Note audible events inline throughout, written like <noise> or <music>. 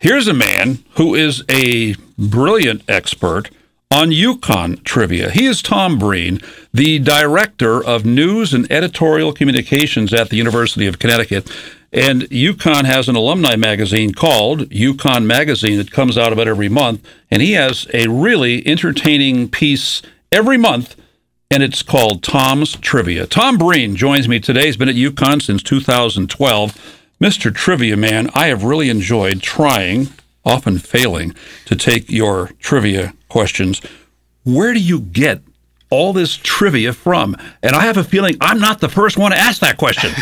Here's a man who is a brilliant expert on UConn trivia. He is Tom Breen, the director of news and editorial communications at the University of Connecticut. And UConn has an alumni magazine called UConn Magazine that comes out about every month. And he has a really entertaining piece every month, and it's called Tom's Trivia. Tom Breen joins me today. He's been at UConn since 2012. Mr. Trivia Man, I have really enjoyed trying, often failing, to take your trivia questions. Where do you get all this trivia from? And I have a feeling I'm not the first one to ask that question.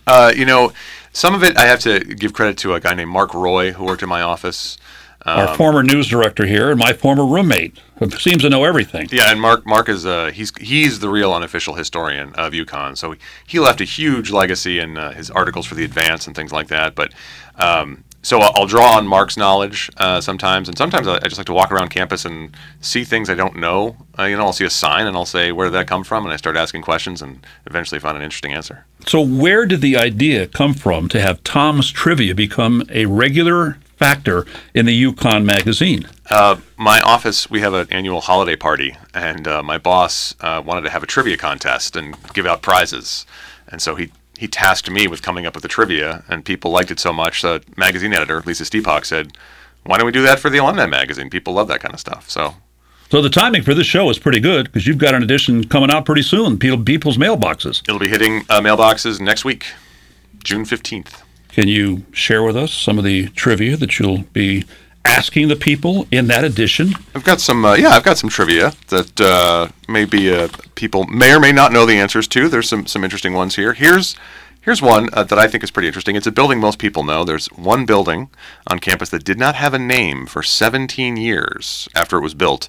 <laughs> uh, you know, some of it I have to give credit to a guy named Mark Roy who worked in my office. Um, Our former news director here and my former roommate who seems to know everything. Yeah, and Mark Mark is uh, he's he's the real unofficial historian of UConn. So he left a huge legacy in uh, his articles for the Advance and things like that. But um, so I'll draw on Mark's knowledge uh, sometimes, and sometimes I just like to walk around campus and see things I don't know. Uh, you know, I'll see a sign and I'll say, "Where did that come from?" And I start asking questions, and eventually find an interesting answer. So, where did the idea come from to have Tom's Trivia become a regular factor in the UConn magazine? Uh, my office, we have an annual holiday party, and uh, my boss uh, wanted to have a trivia contest and give out prizes, and so he he tasked me with coming up with the trivia, and people liked it so much. The magazine editor, Lisa Stiepock, said, "Why don't we do that for the alumni magazine? People love that kind of stuff." So, so the timing for this show is pretty good because you've got an edition coming out pretty soon. People, people's mailboxes. It'll be hitting uh, mailboxes next week, June fifteenth. Can you share with us some of the trivia that you'll be asking the people in that edition? I've got some, uh, yeah, I've got some trivia that uh, maybe uh, people may or may not know the answers to. There's some some interesting ones here. Here's here's one uh, that I think is pretty interesting. It's a building most people know. There's one building on campus that did not have a name for 17 years after it was built.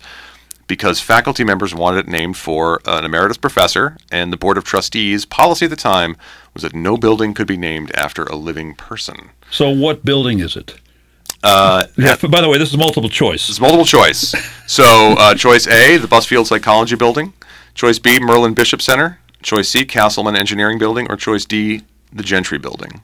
Because faculty members wanted it named for an emeritus professor, and the Board of Trustees' policy at the time was that no building could be named after a living person. So, what building is it? Uh, yeah, by the way, this is multiple choice. It's multiple choice. So, uh, choice A, the Busfield Psychology Building. Choice B, Merlin Bishop Center. Choice C, Castleman Engineering Building. Or choice D, the Gentry Building.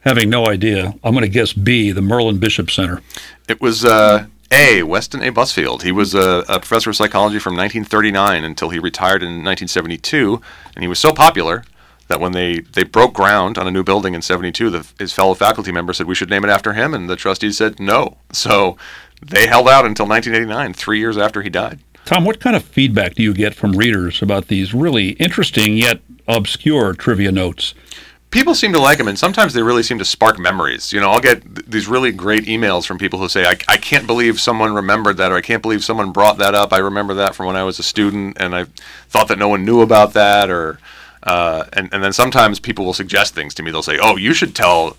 Having no idea, I'm going to guess B, the Merlin Bishop Center. It was uh, A, Weston A. Busfield. He was a, a professor of psychology from 1939 until he retired in 1972, and he was so popular that when they, they broke ground on a new building in 72, the, his fellow faculty member said we should name it after him, and the trustees said no. So they held out until 1989, three years after he died. Tom, what kind of feedback do you get from readers about these really interesting yet obscure trivia notes? People seem to like them, and sometimes they really seem to spark memories. You know, I'll get th- these really great emails from people who say, I, I can't believe someone remembered that, or I can't believe someone brought that up. I remember that from when I was a student, and I thought that no one knew about that, or uh, and, and then sometimes people will suggest things to me. They'll say, "Oh, you should tell.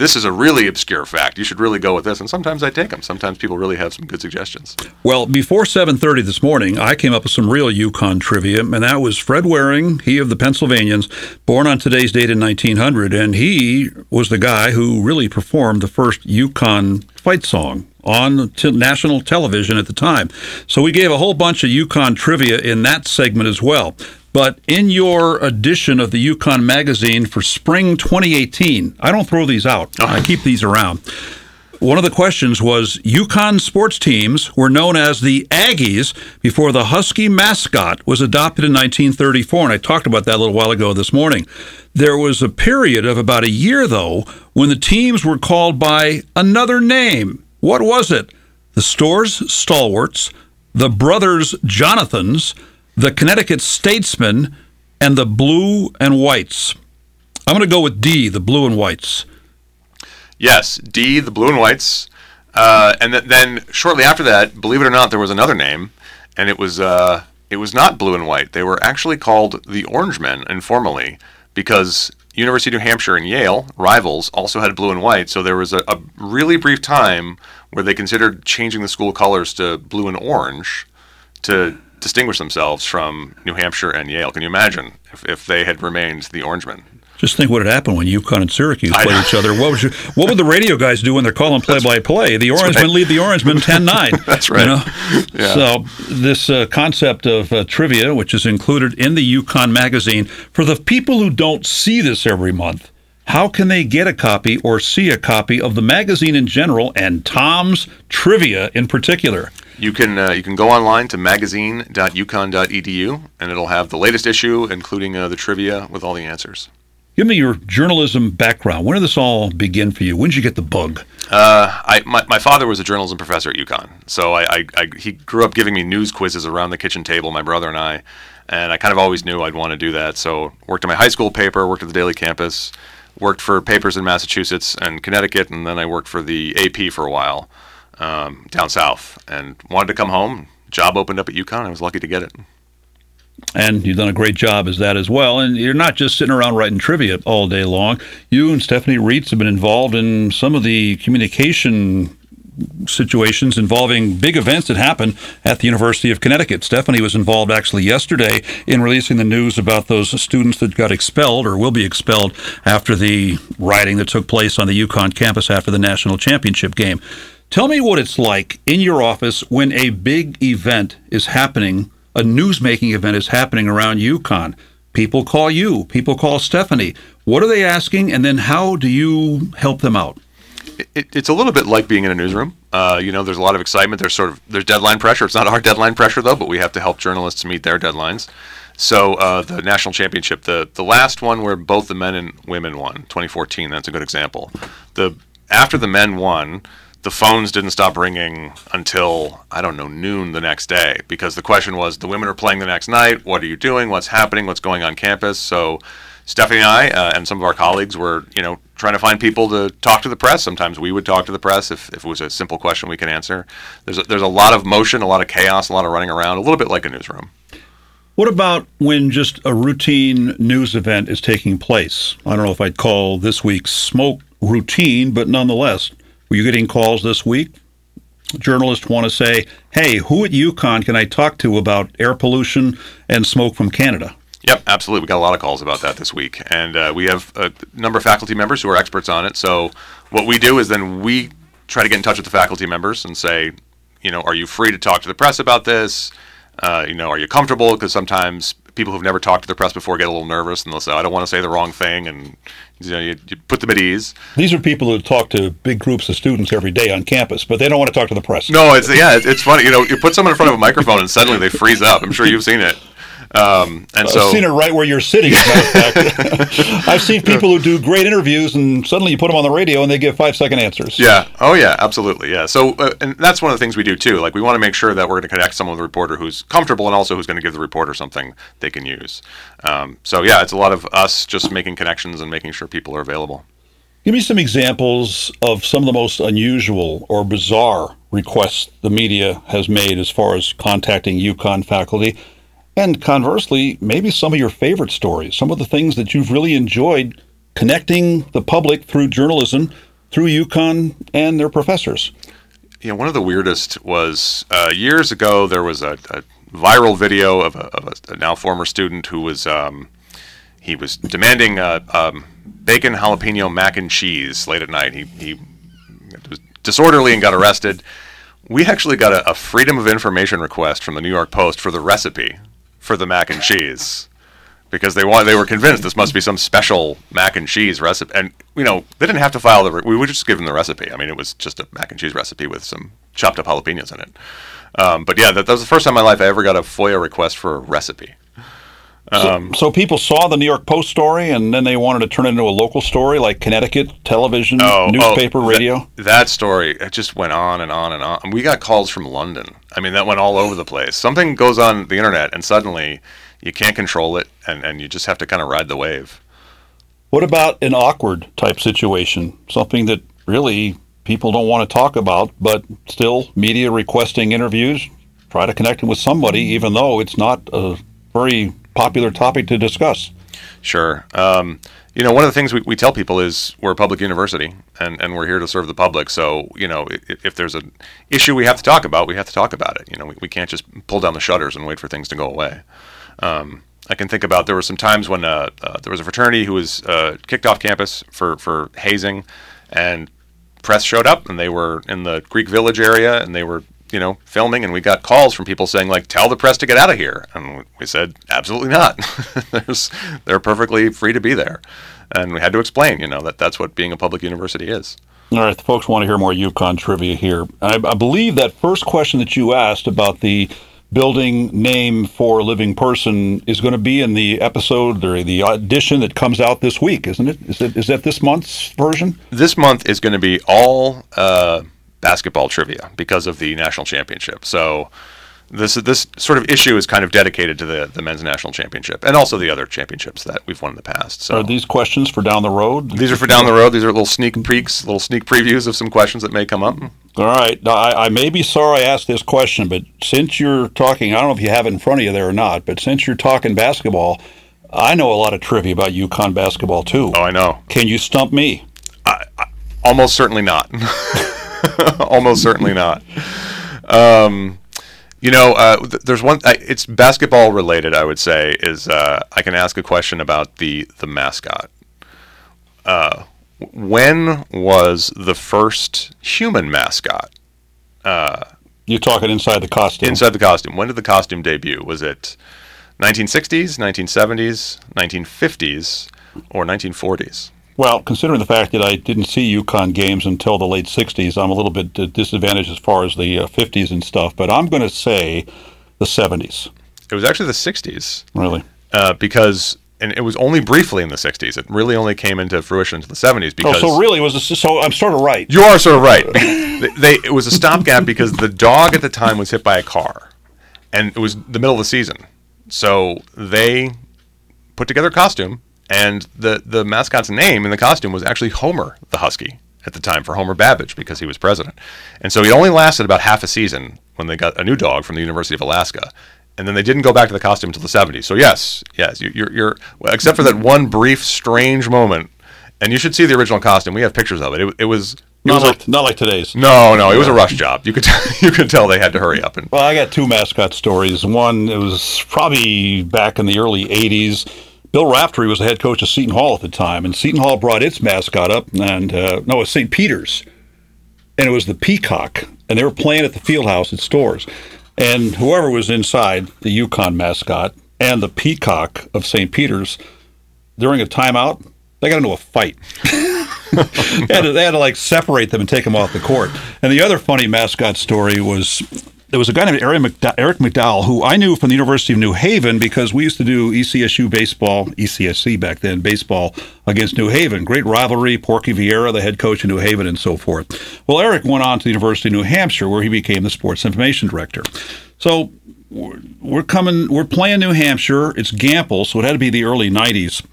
This is a really obscure fact. You should really go with this." And sometimes I take them. Sometimes people really have some good suggestions. Well, before 7:30 this morning, I came up with some real UConn trivia, and that was Fred Waring, he of the Pennsylvanians, born on today's date in 1900, and he was the guy who really performed the first UConn fight song on t- national television at the time. So we gave a whole bunch of UConn trivia in that segment as well. But in your edition of the UConn magazine for spring 2018, I don't throw these out. I ah. keep these around. One of the questions was UConn sports teams were known as the Aggies before the Husky mascot was adopted in 1934. And I talked about that a little while ago this morning. There was a period of about a year, though, when the teams were called by another name. What was it? The Storrs Stalwarts, the Brothers Jonathans, the Connecticut Statesmen, and the Blue and Whites. I'm going to go with D, the Blue and Whites. Yes, D, the Blue and Whites. Uh, and th- then shortly after that, believe it or not, there was another name, and it was uh, it was not Blue and White. They were actually called the Orangemen informally because University of New Hampshire and Yale, rivals, also had blue and white. So there was a, a really brief time where they considered changing the school colors to blue and orange to distinguish themselves from New Hampshire and Yale. Can you imagine if, if they had remained the Orangemen? Just think what had happened when UConn and Syracuse played each other. What, was your, what would the radio guys do when they're calling play-by-play? The Orangemen right. lead the Orangemen <laughs> 10-9. That's right. You know? yeah. So this uh, concept of uh, trivia, which is included in the UConn magazine, for the people who don't see this every month, how can they get a copy or see a copy of the magazine in general and Tom's Trivia in particular? You can uh, you can go online to magazine.uconn.edu and it'll have the latest issue, including uh, the trivia with all the answers. Give me your journalism background. When did this all begin for you? When did you get the bug? Uh, I, my, my father was a journalism professor at UConn, so I, I, I, he grew up giving me news quizzes around the kitchen table, my brother and I, and I kind of always knew I'd want to do that. So worked in my high school paper, worked at the Daily Campus, worked for papers in Massachusetts and Connecticut, and then I worked for the AP for a while um, down south, and wanted to come home. Job opened up at UConn. I was lucky to get it. And you've done a great job as that as well. And you're not just sitting around writing trivia all day long. You and Stephanie Reitz have been involved in some of the communication situations involving big events that happen at the University of Connecticut. Stephanie was involved actually yesterday in releasing the news about those students that got expelled or will be expelled after the rioting that took place on the UConn campus after the national championship game. Tell me what it's like in your office when a big event is happening, a newsmaking event is happening around UConn. People call you, people call Stephanie. What are they asking, and then how do you help them out? it, it's a little bit like being in a newsroom. Uh, you know, there's a lot of excitement. There's sort of there's deadline pressure. It's not our deadline pressure though, but we have to help journalists meet their deadlines. So uh, the national championship, the the last one where both the men and women won, 2014. That's a good example. The after the men won, the phones didn't stop ringing until I don't know noon the next day because the question was the women are playing the next night. What are you doing? What's happening? What's going on campus? So Stephanie and I uh, and some of our colleagues were, you know, trying to find people to talk to the press. Sometimes we would talk to the press if, if it was a simple question we could answer. There's a, there's a lot of motion, a lot of chaos, a lot of running around, a little bit like a newsroom. What about when just a routine news event is taking place? I don't know if I'd call this week's smoke routine, but nonetheless, were you getting calls this week? Journalists want to say, hey, who at UConn can I talk to about air pollution and smoke from Canada? Yep, absolutely. We got a lot of calls about that this week, and uh, we have a number of faculty members who are experts on it. So what we do is then we try to get in touch with the faculty members and say, you know, are you free to talk to the press about this? Uh, you know, are you comfortable? Because sometimes people who've never talked to the press before get a little nervous and they'll say, I don't want to say the wrong thing. And you, know, you, you, put them at ease. These are people who talk to big groups of students every day on campus, but they don't want to talk to the press. No, it's, yeah, it's funny. You know, you put someone in front of a microphone and suddenly they freeze up. I'm sure you've seen it. Um, and so I've seen it right where you're sitting. <laughs> I've seen people who do great interviews, and suddenly you put them on the radio, and they give five second answers. Yeah. Oh yeah. Absolutely. Yeah. So, uh, and that's one of the things we do too. Like we want to make sure that we're going to connect someone with a reporter who's comfortable, and also who's going to give the reporter something they can use. Um, so yeah, it's a lot of us just making connections and making sure people are available. Give me some examples of some of the most unusual or bizarre requests the media has made as far as contacting UConn faculty. And conversely, maybe some of your favorite stories, some of the things that you've really enjoyed connecting the public through journalism, through UConn and their professors. Know, one of the weirdest was uh, years ago, there was a, a viral video of, a, of a, now former student who was. Um, he was demanding uh, um, bacon jalapeno mac and cheese late at night. He, he was disorderly and got arrested. We actually got a, a, Freedom of Information request from the New York Post for the recipe for the mac and cheese. Because they want they were convinced this must be some special mac and cheese recipe. And you know they didn't have to file the we would just give them the recipe. I mean it was just a mac and cheese recipe with some chopped up jalapenos in it. Um, but yeah that, that, was the first time in my life i ever got a foia request for a recipe um, so, so, people saw the New York Post story, and then they wanted to turn it into a local story, like Connecticut television, oh, oh newspaper, oh, radio. That, that, story it just went on and on and on. We got calls from London. I mean, that went all over the place. Something goes on the internet, and suddenly you can't control it, and, and you just have to kind of ride the wave. What about an awkward type situation? Something that really people don't want to talk about, but still media requesting interviews. Try to connect with somebody, even though it's not a very popular topic to discuss. Sure. Um, you know, one of the things we, we tell people is we're a public university and, and we're here to serve the public. So, you know, if, if there's an issue we have to talk about, we have to talk about it. You know, we, we can't just pull down the shutters and wait for things to go away. Um, I can think about there were some times when uh, uh, there was a fraternity who was uh, kicked off campus for, for hazing, and press showed up, and they were in the Greek Village area, and they were you know, filming, and we got calls from people saying like, "Tell the press to get out of here," and we said, "Absolutely not. <laughs> There's, they're perfectly free to be there." and we had to explain, you know, that that's what being a public university is. All right, the folks want to hear more UConn trivia here. I, I believe that first question that you asked about the building name for a living person is going to be in the episode or the audition that comes out this week, isn't it? Is it is that this month's version? This month is going to be all uh, basketball trivia because of the national championship. So this this sort of issue is kind of dedicated to the, the men's national championship and also the other championships that we've won in the past. So are these questions for down the road? These are for down the road. These are little sneak peeks, little sneak previews of some questions that may come up. All right. Now, I, I may be sorry I asked this question, but since you're talking, I don't know if you have it in front of you there or not, but since you're talking basketball, I know a lot of trivia about UConn basketball too. Oh, I know. Can you stump me? I, I, almost certainly not. <laughs> <laughs> almost certainly not. Um, you know, uh, th- there's one. Uh, it's basketball related. I would say is uh, I can ask a question about the the mascot. Uh, when was the first human mascot? Uh, You're talking inside the costume. Inside the costume. When did the costume debut? Was it 1960s, 1970s, 1950s, or 1940s? Well, considering the fact that I didn't see UConn games until the late 60s, I'm a little bit disadvantaged as far as the uh, 50s and stuff, but I'm going to say the 70s. It was actually the 60s. Really? Uh, because and it was only briefly in the 60s. It really only came into fruition in the 70s because. Oh, so really was a, so I'm sort of right. You are sort of right. they, they, it was a stopgap because the dog at the time was hit by a car, and it was the middle of the season, so they put together a costume and the the mascot's name in the costume was actually Homer the Husky at the time for Homer Babbidge because he was president. And so he only lasted about half a season when they got a new dog from the University of Alaska. And then they didn't go back to the costume until the 70s. So yes, yes, you, you're, you're well, except for that one brief, strange moment. And you should see the original costume. We have pictures of it. It, it was it not like a, not like today's. No, no, it was a rush job. You could <laughs> you could tell they had to hurry up. And well, I got two mascot stories. One, it was probably back in the early '80s Bill Raftery was the head coach of Seton Hall at the time, and Seton Hall brought its mascot up, and uh, no, it was St. Peter's, and it was the Peacock, and they were playing at the field house at Storrs, and whoever was inside the UConn mascot and the Peacock of St. Peter's during a timeout, they got into a fight. <laughs> they, had to, they had to like separate them and take them off the court. And the other funny mascot story was there was a guy named Eric, McDowell, Eric McDowell who I knew from the University of New Haven because we used to do ECSU baseball, ECSC back then, baseball against New Haven. Great rivalry. Porky Vieira, the head coach of New Haven, and so forth. Well, Eric went on to the University of New Hampshire where he became the sports information director. So we're coming, we're playing New Hampshire. It's Gampel, so it had to be the early 90s.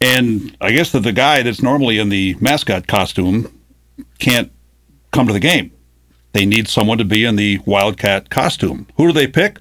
And I guess that the guy that's normally in the mascot costume can't come to the game. They need someone to be in the Wildcat costume. Who do they pick?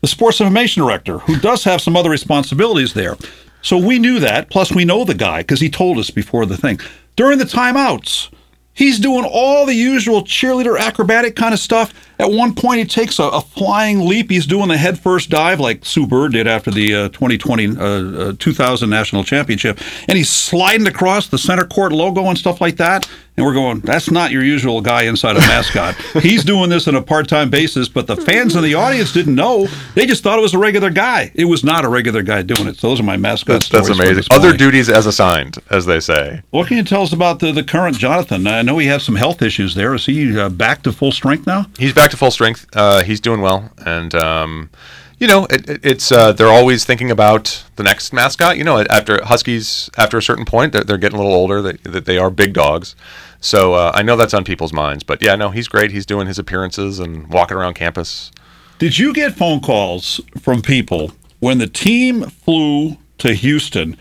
The sports information director, who does have some other responsibilities there. So we knew that. Plus, we know the guy because he told us before the thing. During the timeouts, he's doing all the usual cheerleader acrobatic kind of stuff. At one point, he takes a, a flying leap. He's doing the headfirst dive like Sue Bird did after the uh, 2020 uh, uh, 2000 national championship, and he's sliding across the center court logo and stuff like that. And we're going, that's not your usual guy inside a mascot. <laughs> He's doing this on a part time basis, but the fans in the audience didn't know. They just thought it was a regular guy. It was not a regular guy doing it. So those are my mascot that's, That's amazing. Other duties as assigned, as they say. What can you tell us about the, the current Jonathan? I know he has some health issues there. Is he uh, back to full strength now? He's back to full strength. Uh, he's doing well. And. Um, you know, it, it, it's uh, they're always thinking about the next mascot. You know, after Huskies, after a certain point, they're, they're getting a little older. That They, they are big dogs, so uh, I know that's on people's minds. But yeah, no, he's great. He's doing his appearances and walking around campus. Did you get phone calls from people when the team flew to Houston,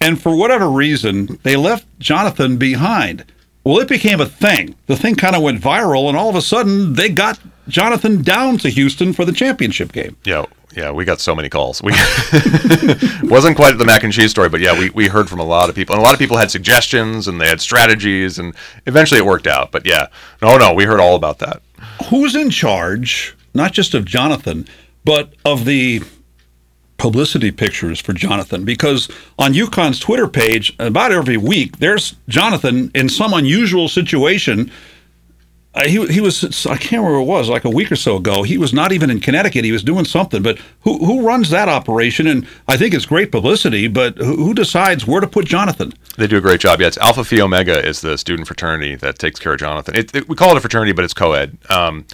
and for whatever reason they left Jonathan behind? Well, it became a thing. The thing kind of went viral, and all of a sudden they got Jonathan down to Houston for the championship game. Yeah, yeah, we got so many calls. We <laughs> wasn't quite the mac and cheese story, but yeah, we, we heard from a lot of people, and a lot of people had suggestions and they had strategies, and eventually it worked out. But yeah, no, no, we heard all about that. Who's in charge, not just of Jonathan, but of the publicity pictures for Jonathan? Because on UConn's Twitter page, about every week, there's Jonathan in some unusual situation Uh, he he was I can't remember it was like a week or so ago. He was not even in Connecticut. He was doing something. But who who runs that operation? And I think it's great publicity. But who, who decides where to put Jonathan? They do a great job. Yeah, it's Alpha Phi Omega is the student fraternity that takes care of Jonathan. It, it, we call it a fraternity, but it's co-ed. Um,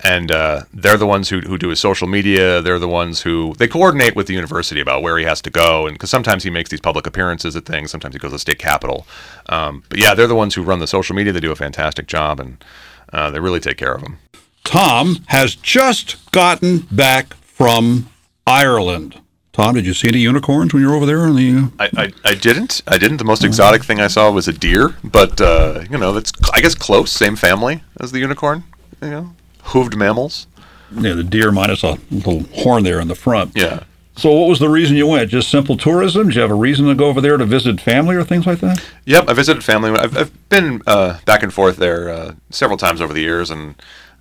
and uh, they're the ones who, who do his social media. They're the ones who they coordinate with the university about where he has to go, and because sometimes he makes these public appearances at things, sometimes he goes to the state capitol. Um, but yeah, they're the ones who run the social media. They do a fantastic job, and uh, they really take care of him. Tom has just gotten back from Ireland. Tom, did you see any unicorns when you were over there? In the uh, I, I, I didn't. I didn't. The most exotic thing I saw was a deer, but uh, you know that's I guess close, same family as the unicorn. You know, hooved mammals. yeah, the deer minus a little horn there in the front. Yeah. So, what was the reason you went? Just simple tourism? Did you have a reason to go over there to visit family or things like that? Yep, I visited family. I've, I've been uh, back and forth there uh, several times over the years, and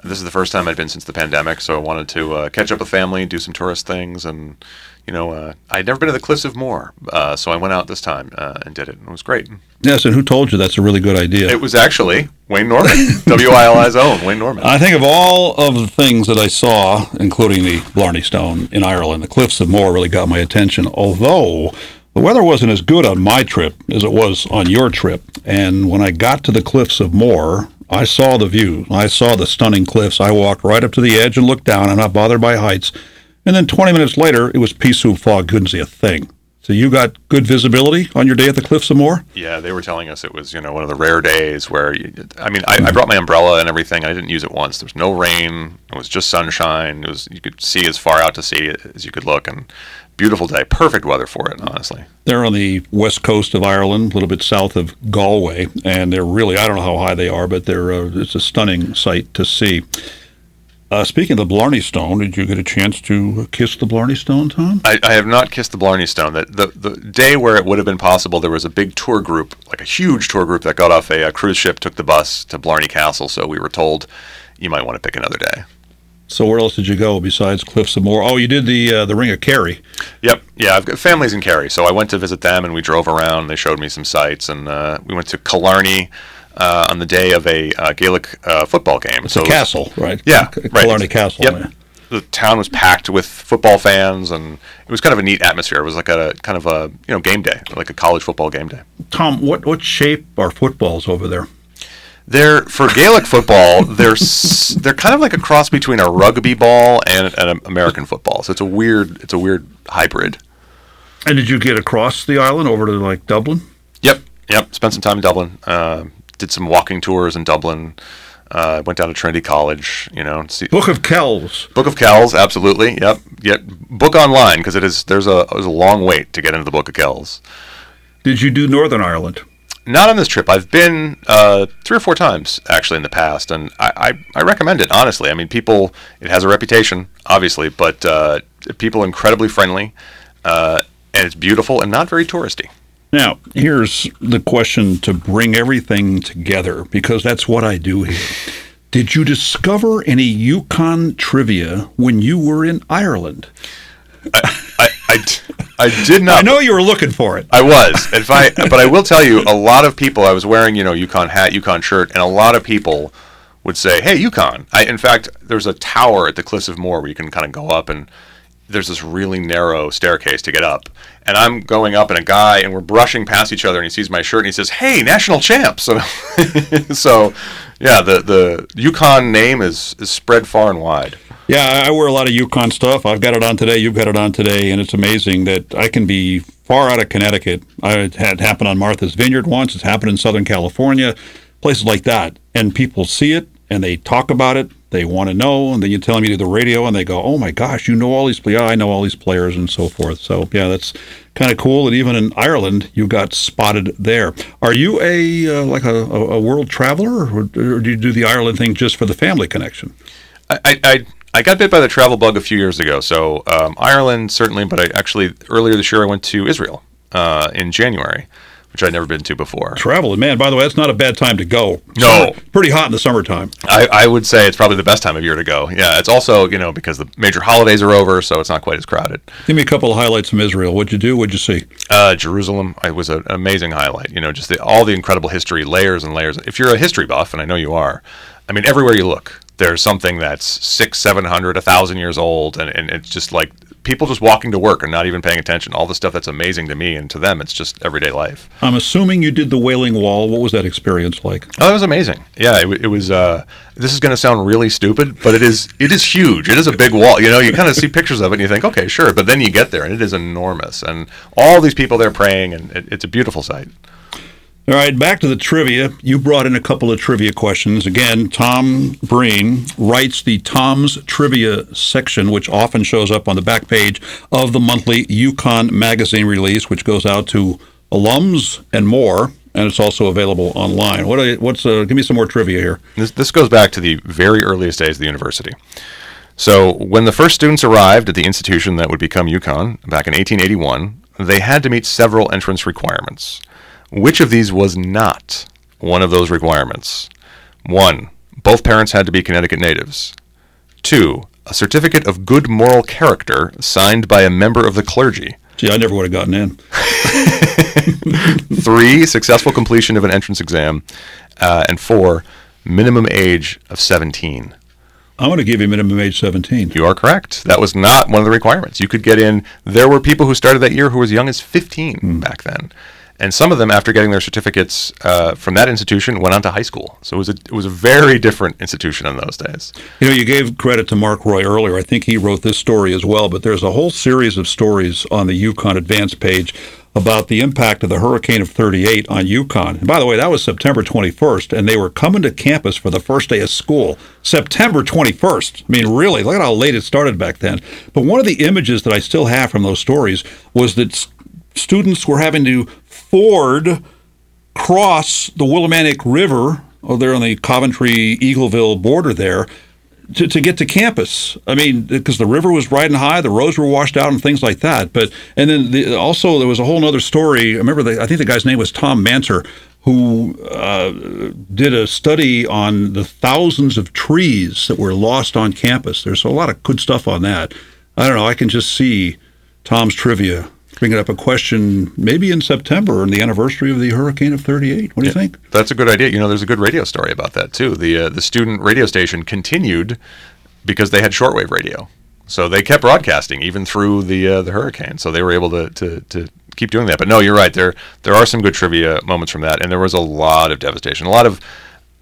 this is the first time I'd been since the pandemic. So I wanted to uh, catch up with family, do some tourist things, and you know, uh, I'd never been to the Cliffs of Moher, uh, so I went out this time uh, and did it. and It was great. Yes, and who told you that's a really good idea? It was actually Wayne Norman, <laughs> WILI's own Wayne Norman. I think of all of the things that I saw, including the Blarney Stone in Ireland, the Cliffs of Moher really got my attention. Although the weather wasn't as good on my trip as it was on your trip, and when I got to the Cliffs of Moher, I saw the view. I saw the stunning cliffs. I walked right up to the edge and looked down. I'm not bothered by heights. And then 20 minutes later, it was pea soup fog. Couldn't see a thing. So you got good visibility on your day at the Cliffs of Moher? Yeah, they were telling us it was you know one of the rare days where you, I mean I, I brought my umbrella and everything. And I didn't use it once. There was no rain. It was just sunshine. It was you could see as far out to sea as you could look, and beautiful day. Perfect weather for it, honestly. They're on the west coast of Ireland, a little bit south of Galway, and they're really, I don't know how high they are, but they're uh, it's a stunning sight to see. Uh, speaking of the Blarney Stone, did you get a chance to kiss the Blarney Stone, Tom? I, I have not kissed the Blarney Stone. That the, the day where it would have been possible, there was a big tour group, like a huge tour group that got off a, a cruise ship, took the bus to Blarney Castle. So we were told you might want to pick another day. So where else did you go besides Cliffs of Moher? Oh, you did the uh, the Ring of Kerry. Yep, yeah, I've got families in Kerry, so I went to visit them, and we drove around. They showed me some sights, and uh, we went to Killarney uh, on the day of a uh, Gaelic uh, football game. It's so a castle, right? Yeah, right. Killarney Castle. Yep. yeah. The town was packed with football fans, and it was kind of a neat atmosphere. It was like a kind of a you know game day, like a college football game day. Tom, what what shape are footballs over there? They're for Gaelic football. They're s- they're kind of like a cross between a rugby ball and an American football. So it's a weird it's a weird hybrid. And did you get across the island over to like Dublin? Yep, yep. Spent some time in Dublin. Uh, did some walking tours in Dublin. Uh, went down to Trinity College. You know, see, Book of Kells. Book of Kells. Absolutely. Yep. Yet book online because it is there's a there's a long wait to get into the Book of Kells. Did you do Northern Ireland? Not on this trip. I've been uh, three or four times actually in the past, and I, I, I recommend it honestly. I mean, people it has a reputation, obviously, but uh, people incredibly friendly, uh, and it's beautiful and not very touristy. Now, here's the question to bring everything together because that's what I do here. Did you discover any UConn trivia when you were in Ireland? I I did not. I know you were looking for it. I was. If I, but I will tell you, a lot of people. I was wearing, you know, UConn hat, UConn shirt, and a lot of people would say, "Hey, UConn." I, in fact, there's a tower at the Cliffs of Moher where you can kind of go up, and there's this really narrow staircase to get up. And I'm going up, and a guy, and we're brushing past each other, and he sees my shirt, and he says, "Hey, national champs!" <laughs> So, yeah, the the UConn name is is spread far and wide. Yeah, I wear a lot of UConn stuff. I've got it on today. You've got it on today, and it's amazing that I can be far out of Connecticut. I had happened on Martha's Vineyard once. It's happened in Southern California, places like that, and people see it and they talk about it. They want to know, and then you tell them you do the radio, and they go, "Oh my gosh, you know all these players? I know all these players, and so forth." So yeah, that's kind of cool. And even in Ireland, you got spotted there. Are you a uh, like a, a, world traveler, or, or do you do the Ireland thing just for the family connection? I, I, I I got bit by the travel bug a few years ago. So um, Ireland certainly, but I actually earlier this year I went to Israel uh, in January, which I'd never been to before. traveling. Man, by the way, that's not a bad time to go. No. Summer- pretty hot in the summertime. I, I would say it's probably the best time of year to go. Yeah, it's also you know because the major holidays are over, so it's not quite as crowded. Give me a couple of highlights from Israel. What'd you do? What'd you see? Uh, Jerusalem, it was an amazing highlight. You know, just the, all the incredible history, layers and layers. If you're a history buff, and I know you are, I mean, everywhere you look, there's something that's six, seven hundred, a thousand years old, and, and it's just like people just walking to work and not even paying attention. All the stuff that's amazing to me, and to them, it's just everyday life. I'm assuming you did the Wailing Wall. What was that experience like? Oh, it was amazing. Yeah, it, it was. Uh, this is going to sound really stupid, but it is. It is huge. It is a big wall. You know, you kind of see pictures of it and you think, okay, sure, but then you get there and it is enormous, and all these people there praying, and it, it's a beautiful sight. All right, back to the trivia. You brought in a couple of trivia questions. Again, Tom Breen writes the Tom's Trivia section, which often shows up on the back page of the monthly UConn magazine release, which goes out to alums and more, and it's also available online. What? What's? Uh, give me some more trivia here. This, this goes back to the very earliest days of the university. So, when the first students arrived at the institution that would become UConn back in 1881, they had to meet several entrance requirements. Which of these was not one of those requirements? One, both parents had to be Connecticut natives. Two, a certificate of good moral character signed by a member of the clergy. Gee, I never would have gotten in. <laughs> <laughs> Three, successful completion of an entrance exam. Uh, and four, minimum age of 17. I'm going to give you minimum age 17. You are correct. That was not one of the requirements. You could get in. There were people who started that year who were as young as 15 Hmm. back then. And some of them, after getting their certificates uh, from that institution, went on to high school. So it was a it was a very different institution in those days. You know, you gave credit to Mark Roy earlier. I think he wrote this story as well, but there's a whole series of stories on the UConn Advance page about the impact of the Hurricane of 38 on UConn. And by the way, that was September 21st, and they were coming to campus for the first day of school, September 21st. I mean, really, look at how late it started back then. But one of the images that I still have from those stories was that students were having to ford cross the Willimantic River, oh, there on the Coventry Eagleville border there, to, to get to campus. I mean, because the river was riding high, the roads were washed out, and things like that. But and then the, also there was a whole other story. I remember, the, I think the guy's name was Tom Manser, who uh, did a study on the thousands of trees that were lost on campus. There's a lot of good stuff on that. I don't know. I can just see Tom's trivia bringing up a question maybe in September on the anniversary of the Hurricane of 38. What do you think? That's a good idea. You know, there's a good radio story about that too. The uh, the student radio station continued because they had shortwave radio, so they kept broadcasting even through the uh, the hurricane. So they were able to, to to keep doing that. But no, you're right. There there are some good trivia moments from that, and there was a lot of devastation. A lot of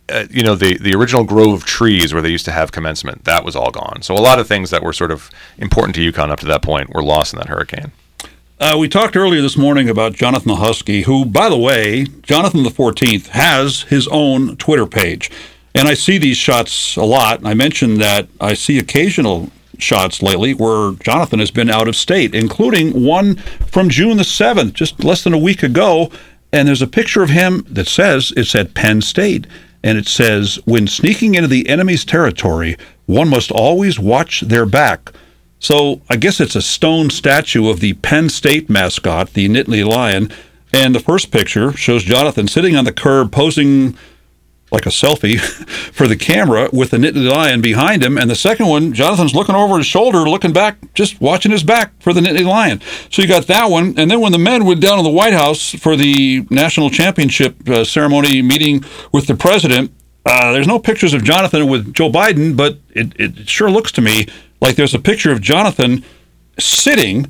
uh, you know the the original grove of trees where they used to have commencement that was all gone. So a lot of things that were sort of important to UConn up to that point were lost in that hurricane. Uh, we talked earlier this morning about Jonathan the Husky, who, by the way, Jonathan the 14th has his own Twitter page. And I see these shots a lot. I mentioned that I see occasional shots lately where Jonathan has been out of state, including one from June the 7th, just less than a week ago. And there's a picture of him that says it's at Penn State. And it says, when sneaking into the enemy's territory, one must always watch their back. So I guess it's a stone statue of the Penn State mascot, the Nittany Lion. And the first picture shows Jonathan sitting on the curb posing like a selfie <laughs> for the camera with the Nittany Lion behind him. And the second one, Jonathan's looking over his shoulder, looking back, just watching his back for the Nittany Lion. So you got that one. And then when the men went down to the White House for the national championship uh, ceremony meeting with the president, uh, there's no pictures of Jonathan with Joe Biden, but it, it sure looks to me like there's a picture of Jonathan sitting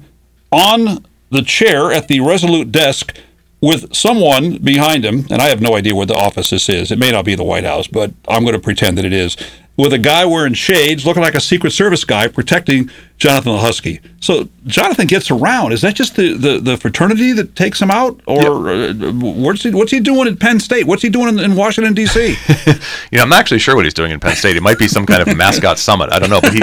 on the chair at the Resolute desk with someone behind him, and I have no idea where the office this is. It may not be the White House, but I'm going to pretend that it is. With a guy wearing shades, looking like a Secret Service guy, protecting Jonathan the Husky. So Jonathan gets around. Is that just the, the, the fraternity that takes him out, or uh, what's he what's he doing at Penn State? What's he doing in, in Washington D.C.? <laughs> You know, I'm not actually sure what he's doing in Penn State. It might be some kind of mascot summit. I don't know, but he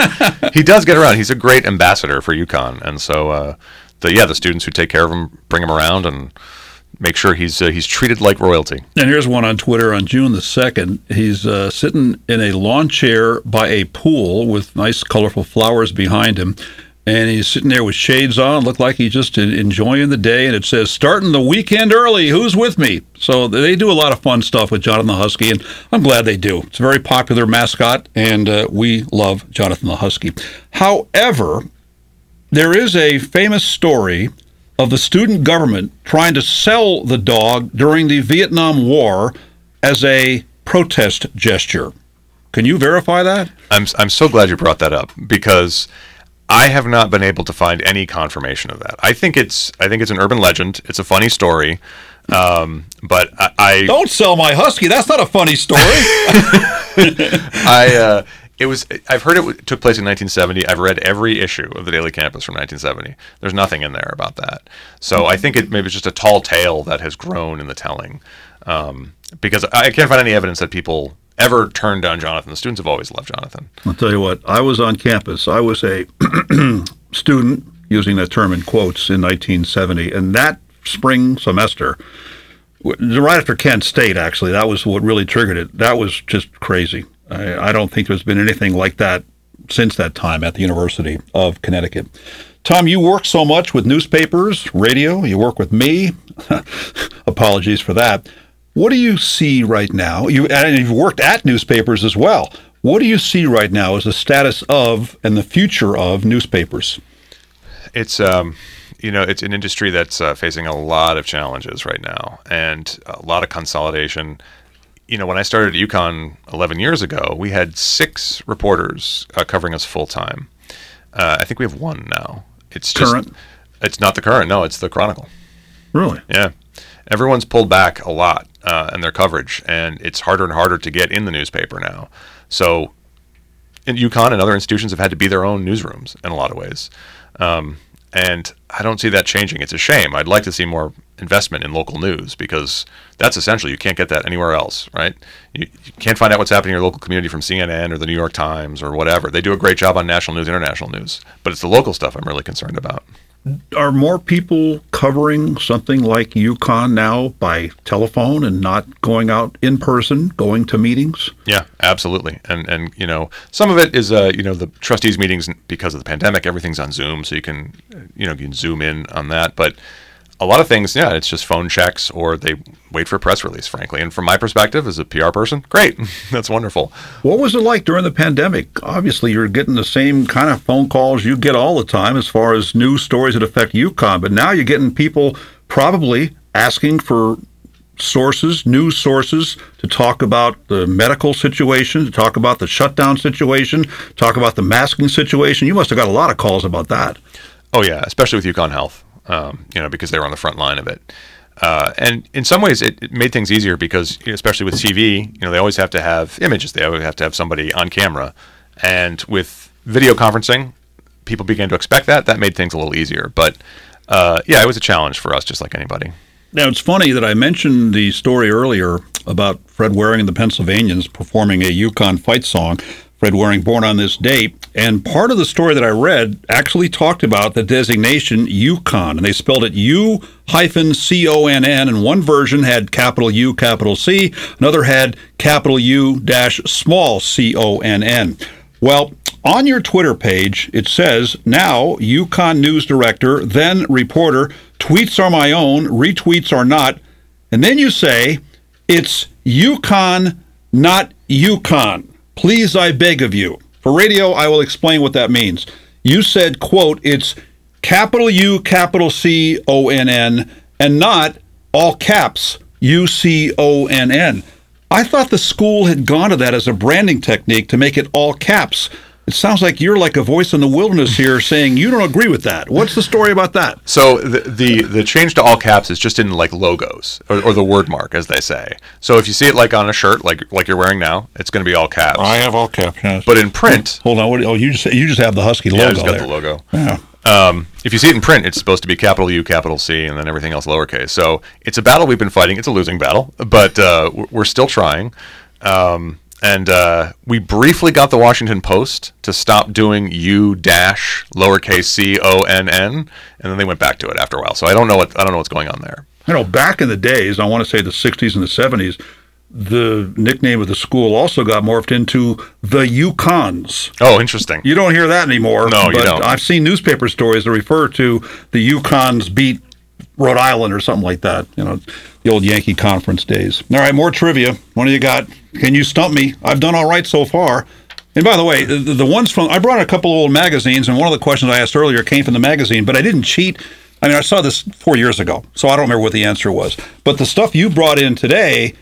he does get around. He's a great ambassador for UConn, and so uh, the yeah, the students who take care of him bring him around and make sure he's uh, he's treated like royalty. And here's one on Twitter on June the 2nd. He's uh, sitting in a lawn chair by a pool with nice, colorful flowers behind him. And he's sitting there with shades on, look like he's just enjoying the day. And it says, starting the weekend early, who's with me? So they do a lot of fun stuff with Jonathan the Husky, and I'm glad they do. It's a very popular mascot, and uh, we love Jonathan the Husky. However, there is a famous story of the student government trying to sell the dog during the Vietnam War as a protest gesture. Can you verify that? I'm I'm so glad you brought that up because I have not been able to find any confirmation of that. I think it's I think it's an urban legend. It's a funny story, um, but I, I Don't sell my husky. That's not a funny story. <laughs> I uh, it was I've heard it took place in 1970. I've read every issue of the Daily Campus from 1970. There's nothing in there about that. So I think it maybe it's just a tall tale that has grown in the telling. Um, because I can't find any evidence that people ever turned down Jonathan. The students have always loved Jonathan. I'll tell you what, I was on campus. I was a <clears throat> student, using that term in quotes, in 1970. And that spring semester, right after Kent State, actually, that was what really triggered it. That was just crazy. I, I don't think there's been anything like that since that time at the University of Connecticut. Tom, you work so much with newspapers, radio, you work with me. <laughs> Apologies for that. What do you see right now? You and you've worked at newspapers as well. What do you see right now as the status of and the future of newspapers? It's um, you know, it's an industry that's uh, facing a lot of challenges right now, and a lot of consolidation. You know, when I started at UConn 11 years ago, we had six reporters uh, covering us full time. Uh, I think we have one now. It's just, Courant? It's not the Courant. No, it's the Chronicle. Really? Yeah, everyone's pulled back a lot uh, in their coverage, and it's harder and harder to get in the newspaper now. So, in UConn and other institutions have had to be their own newsrooms in a lot of ways, um, and I don't see that changing. It's a shame. I'd like to see more investment in local news because that's essential. You can't get that anywhere else, right? You, you can't find out what's happening in your local community from CNN or the New York Times or whatever. They do a great job on national news, international news, but it's the local stuff I'm really concerned about. Are more people covering something like UConn now by telephone and not going out in person, going to meetings? Yeah, absolutely. And and you know, some of it is uh, you know, the trustees meetings because of the pandemic, everything's on Zoom, so you can you know, you can zoom in on that, but a lot of things, yeah, it's just phone checks or they wait for a press release, frankly. And from my perspective as a PR person, great. <laughs> That's wonderful. What was it like during the pandemic? Obviously, you're getting the same kind of phone calls you get all the time as far as news stories that affect UConn, but now you're getting people probably asking for sources, news sources, to talk about the medical situation, to talk about the shutdown situation, talk about the masking situation. You must have got a lot of calls about that. Oh yeah, especially with UConn Health, um, you know, because they were on the front line of it. Uh, and in some ways, it, it made things easier because, especially with TV, you know, they always have to have images. They always have to have somebody on camera. And with video conferencing, people began to expect that. That made things a little easier. But uh, yeah, it was a challenge for us, just like anybody. Now, it's funny that I mentioned the story earlier about Fred Waring and the Pennsylvanians performing a UConn fight song. Fred Waring born on this date. And part of the story that I read actually talked about the designation UConn, and they spelled it U hyphen C O N N. And one version had capital U, capital C, another had capital U dash small C O N N. Well, on your Twitter page, it says now UConn News Director, then reporter, tweets are my own, retweets are not. And then you say, it's UConn, not UCONN. Please, I beg of you. For radio, I will explain what that means. You said, quote, it's capital U, capital C O N N, and not all caps U C O N N. I thought the school had gone to that as a branding technique to make it all caps. It sounds like you're like a voice in the wilderness here saying you don't agree with that. What's the story about that? So the, the the change to all caps is just in like logos or, or the word mark, as they say. So if you see it like on a shirt, like like you're wearing now, it's going to be all caps. I have all caps. Yes. But in print, Hold on. What, oh, you just you just have the Husky yeah, I logo just got there. the logo. Yeah. Um, if you see it in print, it's supposed to be capital U, capital C, and then everything else lowercase. So it's a battle we've been fighting. It's a losing battle, but uh, we're- we're still trying. Um, and uh, we briefly got the Washington Post to stop doing U dash lowercase c o n n, and then they went back to it after a while. So I don't know what I don't know what's going on there. You know, back in the days, I want to say the 60s and the 70s, the nickname of the school also got morphed into the Yukons. Oh, interesting. You don't hear that anymore. No, you don't. I've seen newspaper stories that refer to the Yukons beat Rhode Island or something like that. You know, the old Yankee conference days. All right, more trivia. What do you got? Can you stump me? I've done all right so far. And by the way, the, the ones from I brought a couple of old magazines, and one of the questions I asked earlier came from the magazine, but I didn't cheat. I mean, I saw this four years ago, so I don't remember what the answer was. But the stuff you brought in today,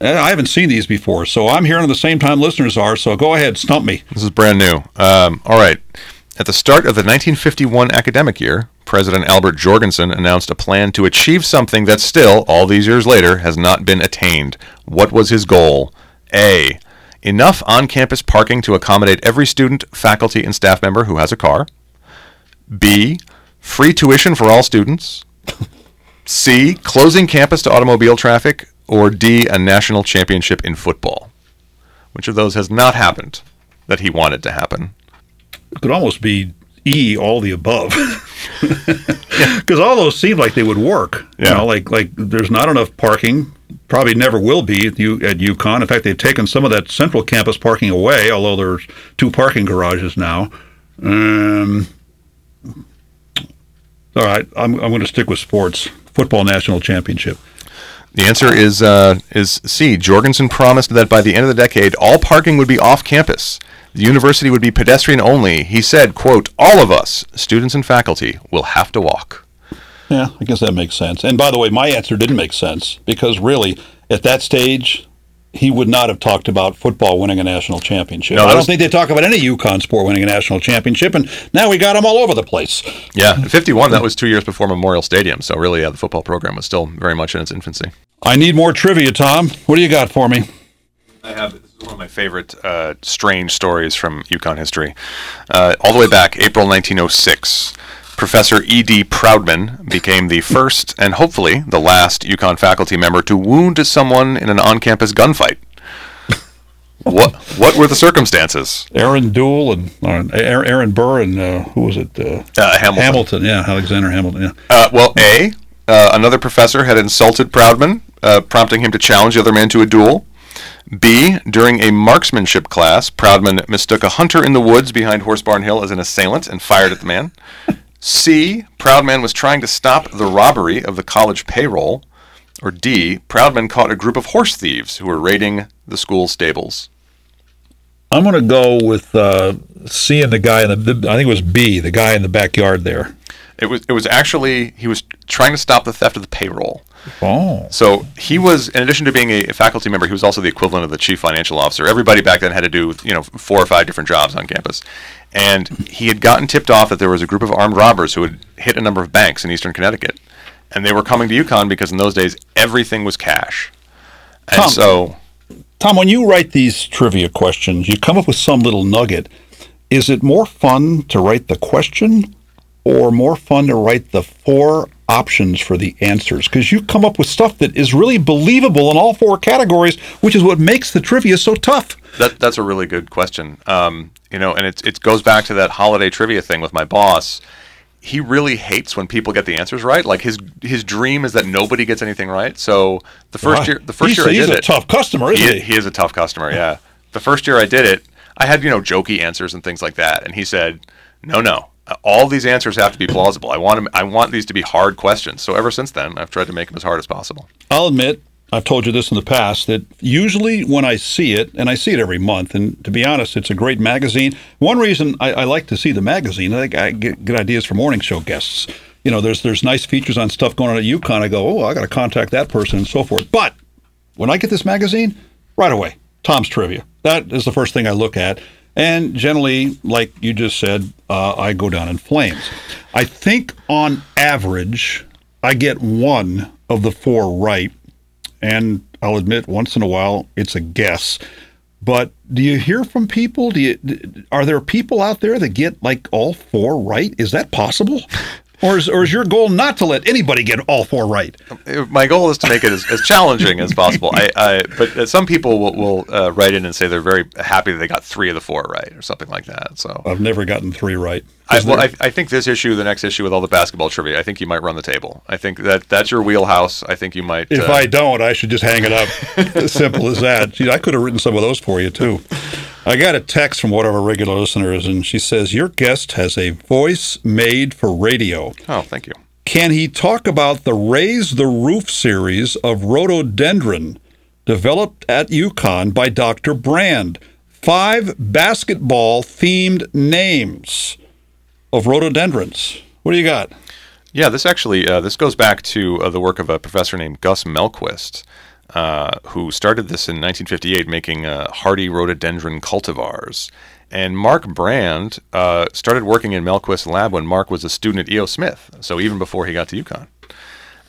I haven't seen these before, so I'm hearing the same time listeners are. So go ahead, stump me. This is brand new. Um, all right. At the start of the 1951 academic year, President Albert Jorgensen announced a plan to achieve something that still, all these years later, has not been attained. What was his goal? A. Enough on campus parking to accommodate every student, faculty, and staff member who has a car. B. Free tuition for all students. C. Closing campus to automobile traffic. Or D. A national championship in football. Which of those has not happened that he wanted to happen? It could almost be E, all the above. <laughs> Because all those seem like they would work. You Yeah. know, like like there's not enough parking. Probably never will be at, U, at UConn. In fact, they've taken some of that central campus parking away, although there's two parking garages now. Um, all right, I'm, I'm going to stick with sports. Football national championship. The answer is uh, is C. Jorgensen promised that by the end of the decade, all parking would be off campus. The university would be pedestrian only. He said, "quote All of us, students and faculty, will have to walk." Yeah, I guess that makes sense. And by the way, my answer didn't make sense because really, at that stage, he would not have talked about football winning a national championship. No, I that don't was- think they talk about any UConn sport winning a national championship, and now we got them all over the place. Yeah, '51. That was two years before Memorial Stadium. So really, yeah, the football program was still very much in its infancy. I need more trivia, Tom. What do you got for me? I have this is one of my favorite uh, strange stories from UConn history. Uh, all the way back, April 1906, Professor E.D. Proudman became the first and hopefully the last UConn faculty member to wound someone in an on-campus gunfight. what what were the circumstances? Aaron Dool and or Aaron Aaron Burr and uh, who was it? Uh, Uh, Hamilton. Hamilton. Yeah, Alexander Hamilton. Yeah. Uh, well, A, uh, another professor had insulted Proudman, uh, prompting him to challenge the other man to a duel. B, during a marksmanship class, Proudman mistook a hunter in the woods behind Horsebarn Hill as an assailant and fired at the man. C, Proudman was trying to stop the robbery of the college payroll. Or D, Proudman caught a group of horse thieves who were raiding the school stables. I'm going to go with uh, And the guy in the. I think it was B, the guy in the backyard there. It was it was actually he was trying to stop the theft of the payroll. Oh. So he was, in addition to being a faculty member, he was also the equivalent of the chief financial officer. Everybody back then had to do, you know, four or five different jobs on campus. And he had gotten tipped off that there was a group of armed robbers who had hit a number of banks in eastern Connecticut. And they were coming to UConn because in those days, everything was cash. And Tom. so, Tom, when you write these trivia questions, you come up with some little nugget. Is it more fun to write the question or more fun to write the four options for the answers? Because you come up with stuff that is really believable in all four categories, which is what makes the trivia so tough. that, that's a really good question. Um, you know, and it, it goes back to that holiday trivia thing with my boss. He really hates when people get the answers right. Like his his dream is that nobody gets anything right. So the first year, the first he's, year I he's a tough customer, isn't he, he? he is a tough customer. Yeah. The first year I did it, I had you know jokey answers and things like that, and he said, "No, no, all these answers have to be plausible. I want 'em- I want these to be hard questions." So ever since then, I've tried to make them as hard as possible. I'll admit, I've told you this in the past, that usually when I see it, and I see it every month, and to be honest, it's a great magazine. One reason I, I like to see the magazine, I I get good ideas for morning show guests. You know, there's there's nice features on stuff going on at UConn. I go, oh, I got to contact that person and so forth. But when I get this magazine, right away, Tom's Trivia. That is the first thing I look at. And generally, like you just said, uh, I go down in flames. I think on average, I get one of the four right. And I'll admit, once in a while, it's a guess. But do you hear from people? Do you are there people out there that get like all four right? Is that possible? <laughs> Or is, or is your goal not to let anybody get all four right? Uh, My goal is to make it as, as challenging as possible. I, I but uh, some people will, will uh, write in and say they're very happy that they got three of the four right or something like that. So. I've never gotten three right. I, well, I, I think this issue, the next issue with all the basketball trivia, I think you might run the table. I think that that's your wheelhouse. I think you might. if uh, I don't, I should just hang it up. <laughs> as simple as that. Gee, I could have written some of those for you too. I got a text from one of our regular listeners, and she says, Your guest has a voice made for radio. oh, thank you. Can he talk about the Raise the Roof series of rhododendron developed at UConn by Dr. Brand? Five basketball themed names of rhododendrons. What do you got? Yeah, this actually uh, this goes back to uh, the work of a professor named Gus Mehlquist. Uh, who started this in 1958, making uh, hardy rhododendron cultivars. And Mark Brand uh, started working in Mehlquist's lab when Mark was a student at E.O. Smith, so even before he got to UConn.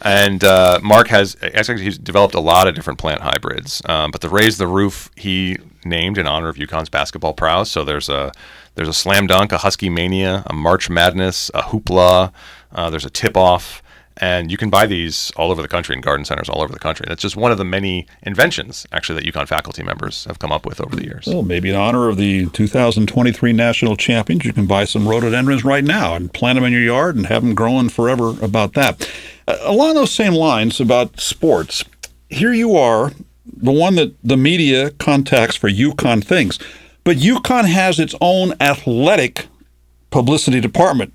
And uh, Mark has actually he's developed a lot of different plant hybrids, um, but the raise the roof he named in honor of UConn's basketball prowess. So there's a there's a slam dunk, a husky mania, a March Madness, a hoopla. Uh, there's a tip off, and you can buy these all over the country in garden centers all over the country. That's just one of the many inventions, actually, that UConn faculty members have come up with over the years. Well, maybe in honor of the 2023 national champions, you can buy some rhododendrons right now and plant them in your yard and have them growing forever. About that, uh, along those same lines about sports, here you are, the one that the media contacts for UConn things, but UConn has its own athletic publicity department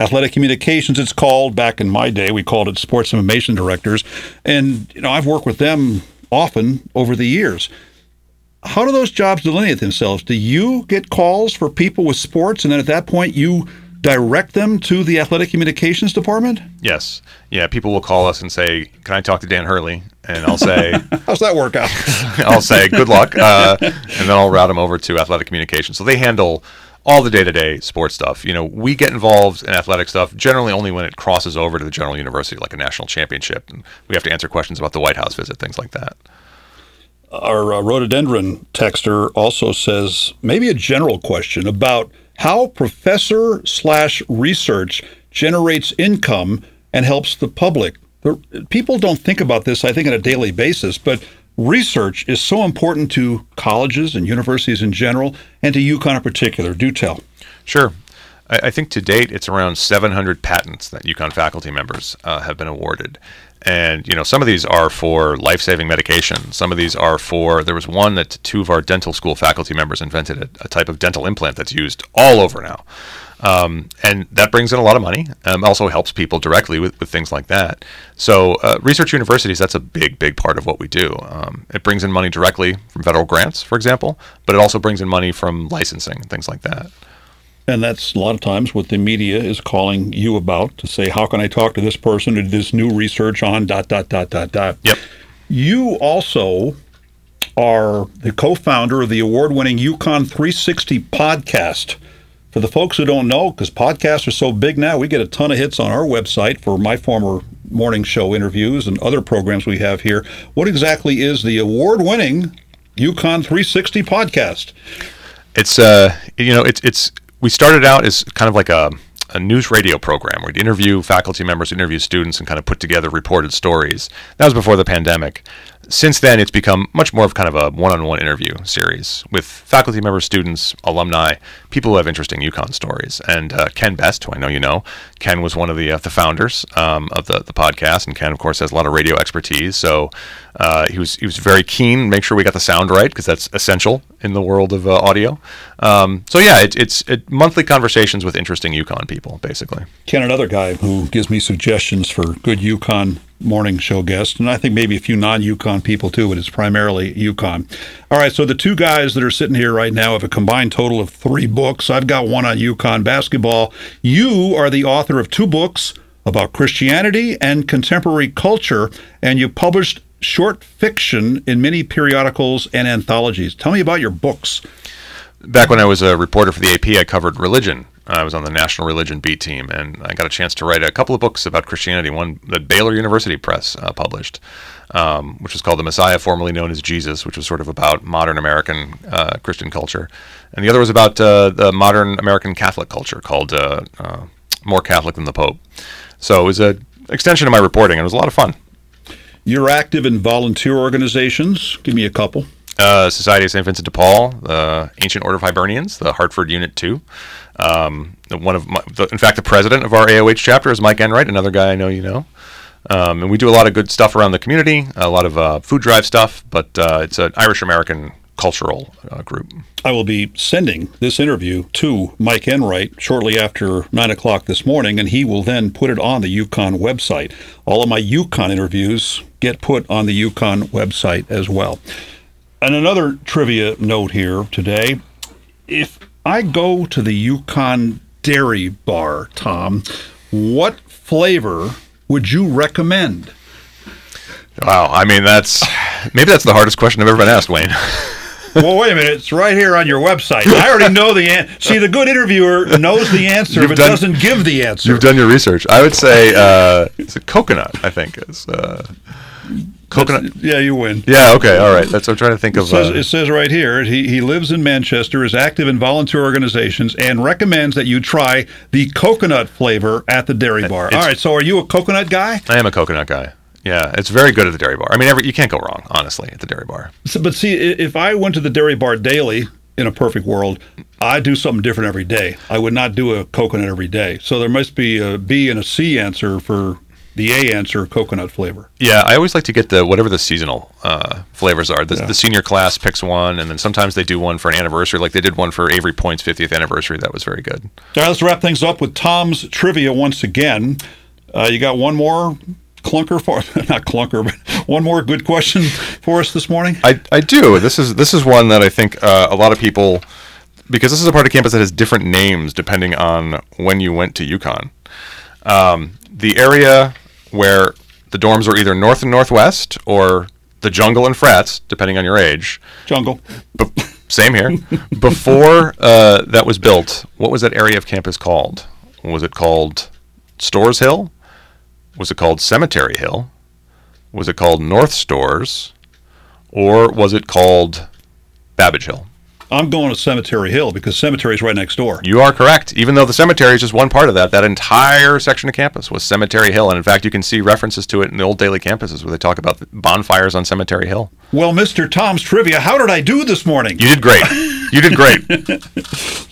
athletic communications it's called. Back in my day we called it sports information directors. And you know i've worked with them often over the years. How do those jobs delineate themselves? Do you get calls for people with sports and then at that point you direct them to the athletic communications department? Yes. Yeah people will call us and say can i talk to dan hurley? And i'll say <laughs> how's that work out? <laughs> I'll say good luck. Uh, and then i'll route them over to athletic communications. So they handle all the day-to-day sports stuff. You know, we get involved in athletic stuff generally only when it crosses over to the general university, like a national championship, and we have to answer questions about the White House visit, things like that. Our uh, rhododendron texter also says maybe a general question about how professor slash research generates income and helps the public. people don't think about this, I think, on a daily basis, but research is so important to colleges and universities in general and to UConn in particular. Do tell. Sure. I, think to date it's around 700 patents that UConn faculty members uh, have been awarded. And you know, some of these are for life-saving medication. Some of these are for. There was one that two of our dental school faculty members invented a, a type of dental implant that's used all over now. Um, and that brings in a lot of money. Um, also helps people directly with, with things like that. So, uh, research universities, that's a big, big part of what we do. Um, it brings in money directly from federal grants, for example, but it also brings in money from licensing and things like that. And that's a lot of times what the media is calling you about to say, how can I talk to this person who did this new research on dot, dot, dot, dot, dot. Yep. You also are the co founder of the award winning UConn 360 podcast. For the folks who don't know, because podcasts are so big now, we get a ton of hits on our website for my former morning show interviews and other programs we have here. What exactly is the award winning UConn 360 podcast? It's uh, you know, it's it's we started out as kind of like a a news radio program where we'd interview faculty members, interview students, and kind of put together reported stories. That was before the pandemic since then, it's become much more of kind of a one-on-one interview series with faculty members, students, alumni, people who have interesting UConn stories. And uh, Ken Best, who I know you know, Ken was one of the uh, the founders um, of the the podcast, and Ken, of course, has a lot of radio expertise. So uh, he was he was very keen make sure we got the sound right because that's essential in the world of uh, audio. Um, so yeah, it, it's it, monthly conversations with interesting UConn people, basically. Ken, another guy who gives me suggestions for good UConn morning show guests, and I think maybe a few non UConn people too, but it's primarily UConn. All right, so the two guys that are sitting here right now have a combined total of three books. I've got one on UConn basketball. You are the author of two books about Christianity and contemporary culture, and you published short fiction in many periodicals and anthologies. Tell me about your books. Back when I was a reporter for the AP, I covered religion I was on the national religion beat team, and I got a chance to write a couple of books about Christianity. One that Baylor University Press uh, published, um, which was called "The Messiah, Formerly Known as Jesus," which was sort of about modern American uh, Christian culture, and the other was about uh, the modern American Catholic culture, called uh, uh, "More Catholic Than the Pope." So it was an extension of my reporting, and it was a lot of fun. You're active in volunteer organizations. Give me a couple. Uh, Society of St. Vincent de Paul, the Ancient Order of Hibernians, the Hartford Unit 2. Um, one of my, the, in fact, the president of our AOH chapter is Mike Enright, another guy I know you know. Um, and we do a lot of good stuff around the community, a lot of uh, food drive stuff, but uh, it's an Irish American cultural uh, group. I will be sending this interview to Mike Enright shortly after 9 o'clock this morning, and he will then put it on the UConn website. All of my UConn interviews get put on the UConn website as well. And another trivia note here today if I go to the UConn Dairy Bar, Tom, what flavor would you recommend? Wow, I mean that's Maybe that's the hardest question I've ever been asked, Wayne. <laughs> well, wait a minute. It's right here on your website. I already know the answer. <laughs> See, the good interviewer knows the answer, You've but done- doesn't give the answer. You've done your research. I would say uh, it's a coconut. I think is uh, coconut. yeah, you win. Yeah. Okay. All right. That's. I'm trying to think It of. says, Uh, it says right here he, he lives in Manchester, is active in volunteer organizations, and recommends that you try the coconut flavor at the dairy bar. All right, so are you a coconut guy? I am a coconut guy. Yeah, it's very good at the dairy bar. I mean, every, you can't go wrong, honestly, at the dairy bar. So, but see, if I went to the dairy bar daily in a perfect world, I'd do something different every day. I would not do a coconut every day. So there must be a B and a C answer for the A answer, coconut flavor. Yeah, I always like to get the whatever the seasonal uh, flavors are. The, the senior class picks one, and then sometimes they do one for an anniversary. Like they did one for Avery Point's 50th anniversary. That was very good. All right, let's wrap things up with Tom's trivia once again. Uh, you got one more clunker for <laughs> not clunker, but one more good question for us this morning. I, I do. This is this is one that I think uh, a lot of people, because this is a part of campus that has different names depending on when you went to UConn. Um, the area where the dorms were either north and northwest or the jungle and frats, depending on your age. Jungle. Be- same here. <laughs> Before uh, that was built, what was that area of campus called? Was it called Storrs Hill? Was it called Cemetery Hill? Was it called North Storrs? Or was it called Babbidge Hill? I'm going to Cemetery Hill because Cemetery's right next door. You are correct. Even though the cemetery is just one part of that, that entire section of campus was Cemetery Hill. And in fact, you can see references to it in the old daily campuses where they talk about the bonfires on Cemetery Hill. Well, Mr. Tom's Trivia, how did I do this morning? You did great. You did great. <laughs>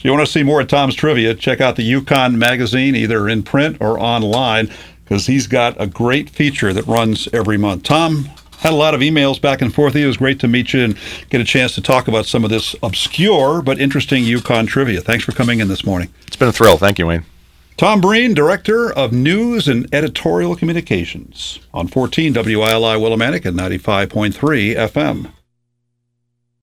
If you want to see more of Tom's Trivia, check out the UConn magazine, either in print or online, because he's got a great feature that runs every month. Tom had a lot of emails back and forth. It was great to meet you and get a chance to talk about some of this obscure but interesting UConn trivia. Thanks for coming in this morning. It's been a thrill. Thank you, Wayne. Tom Breen, Director of News and Editorial Communications on 14 WILI Willimantic and 95.3 FM.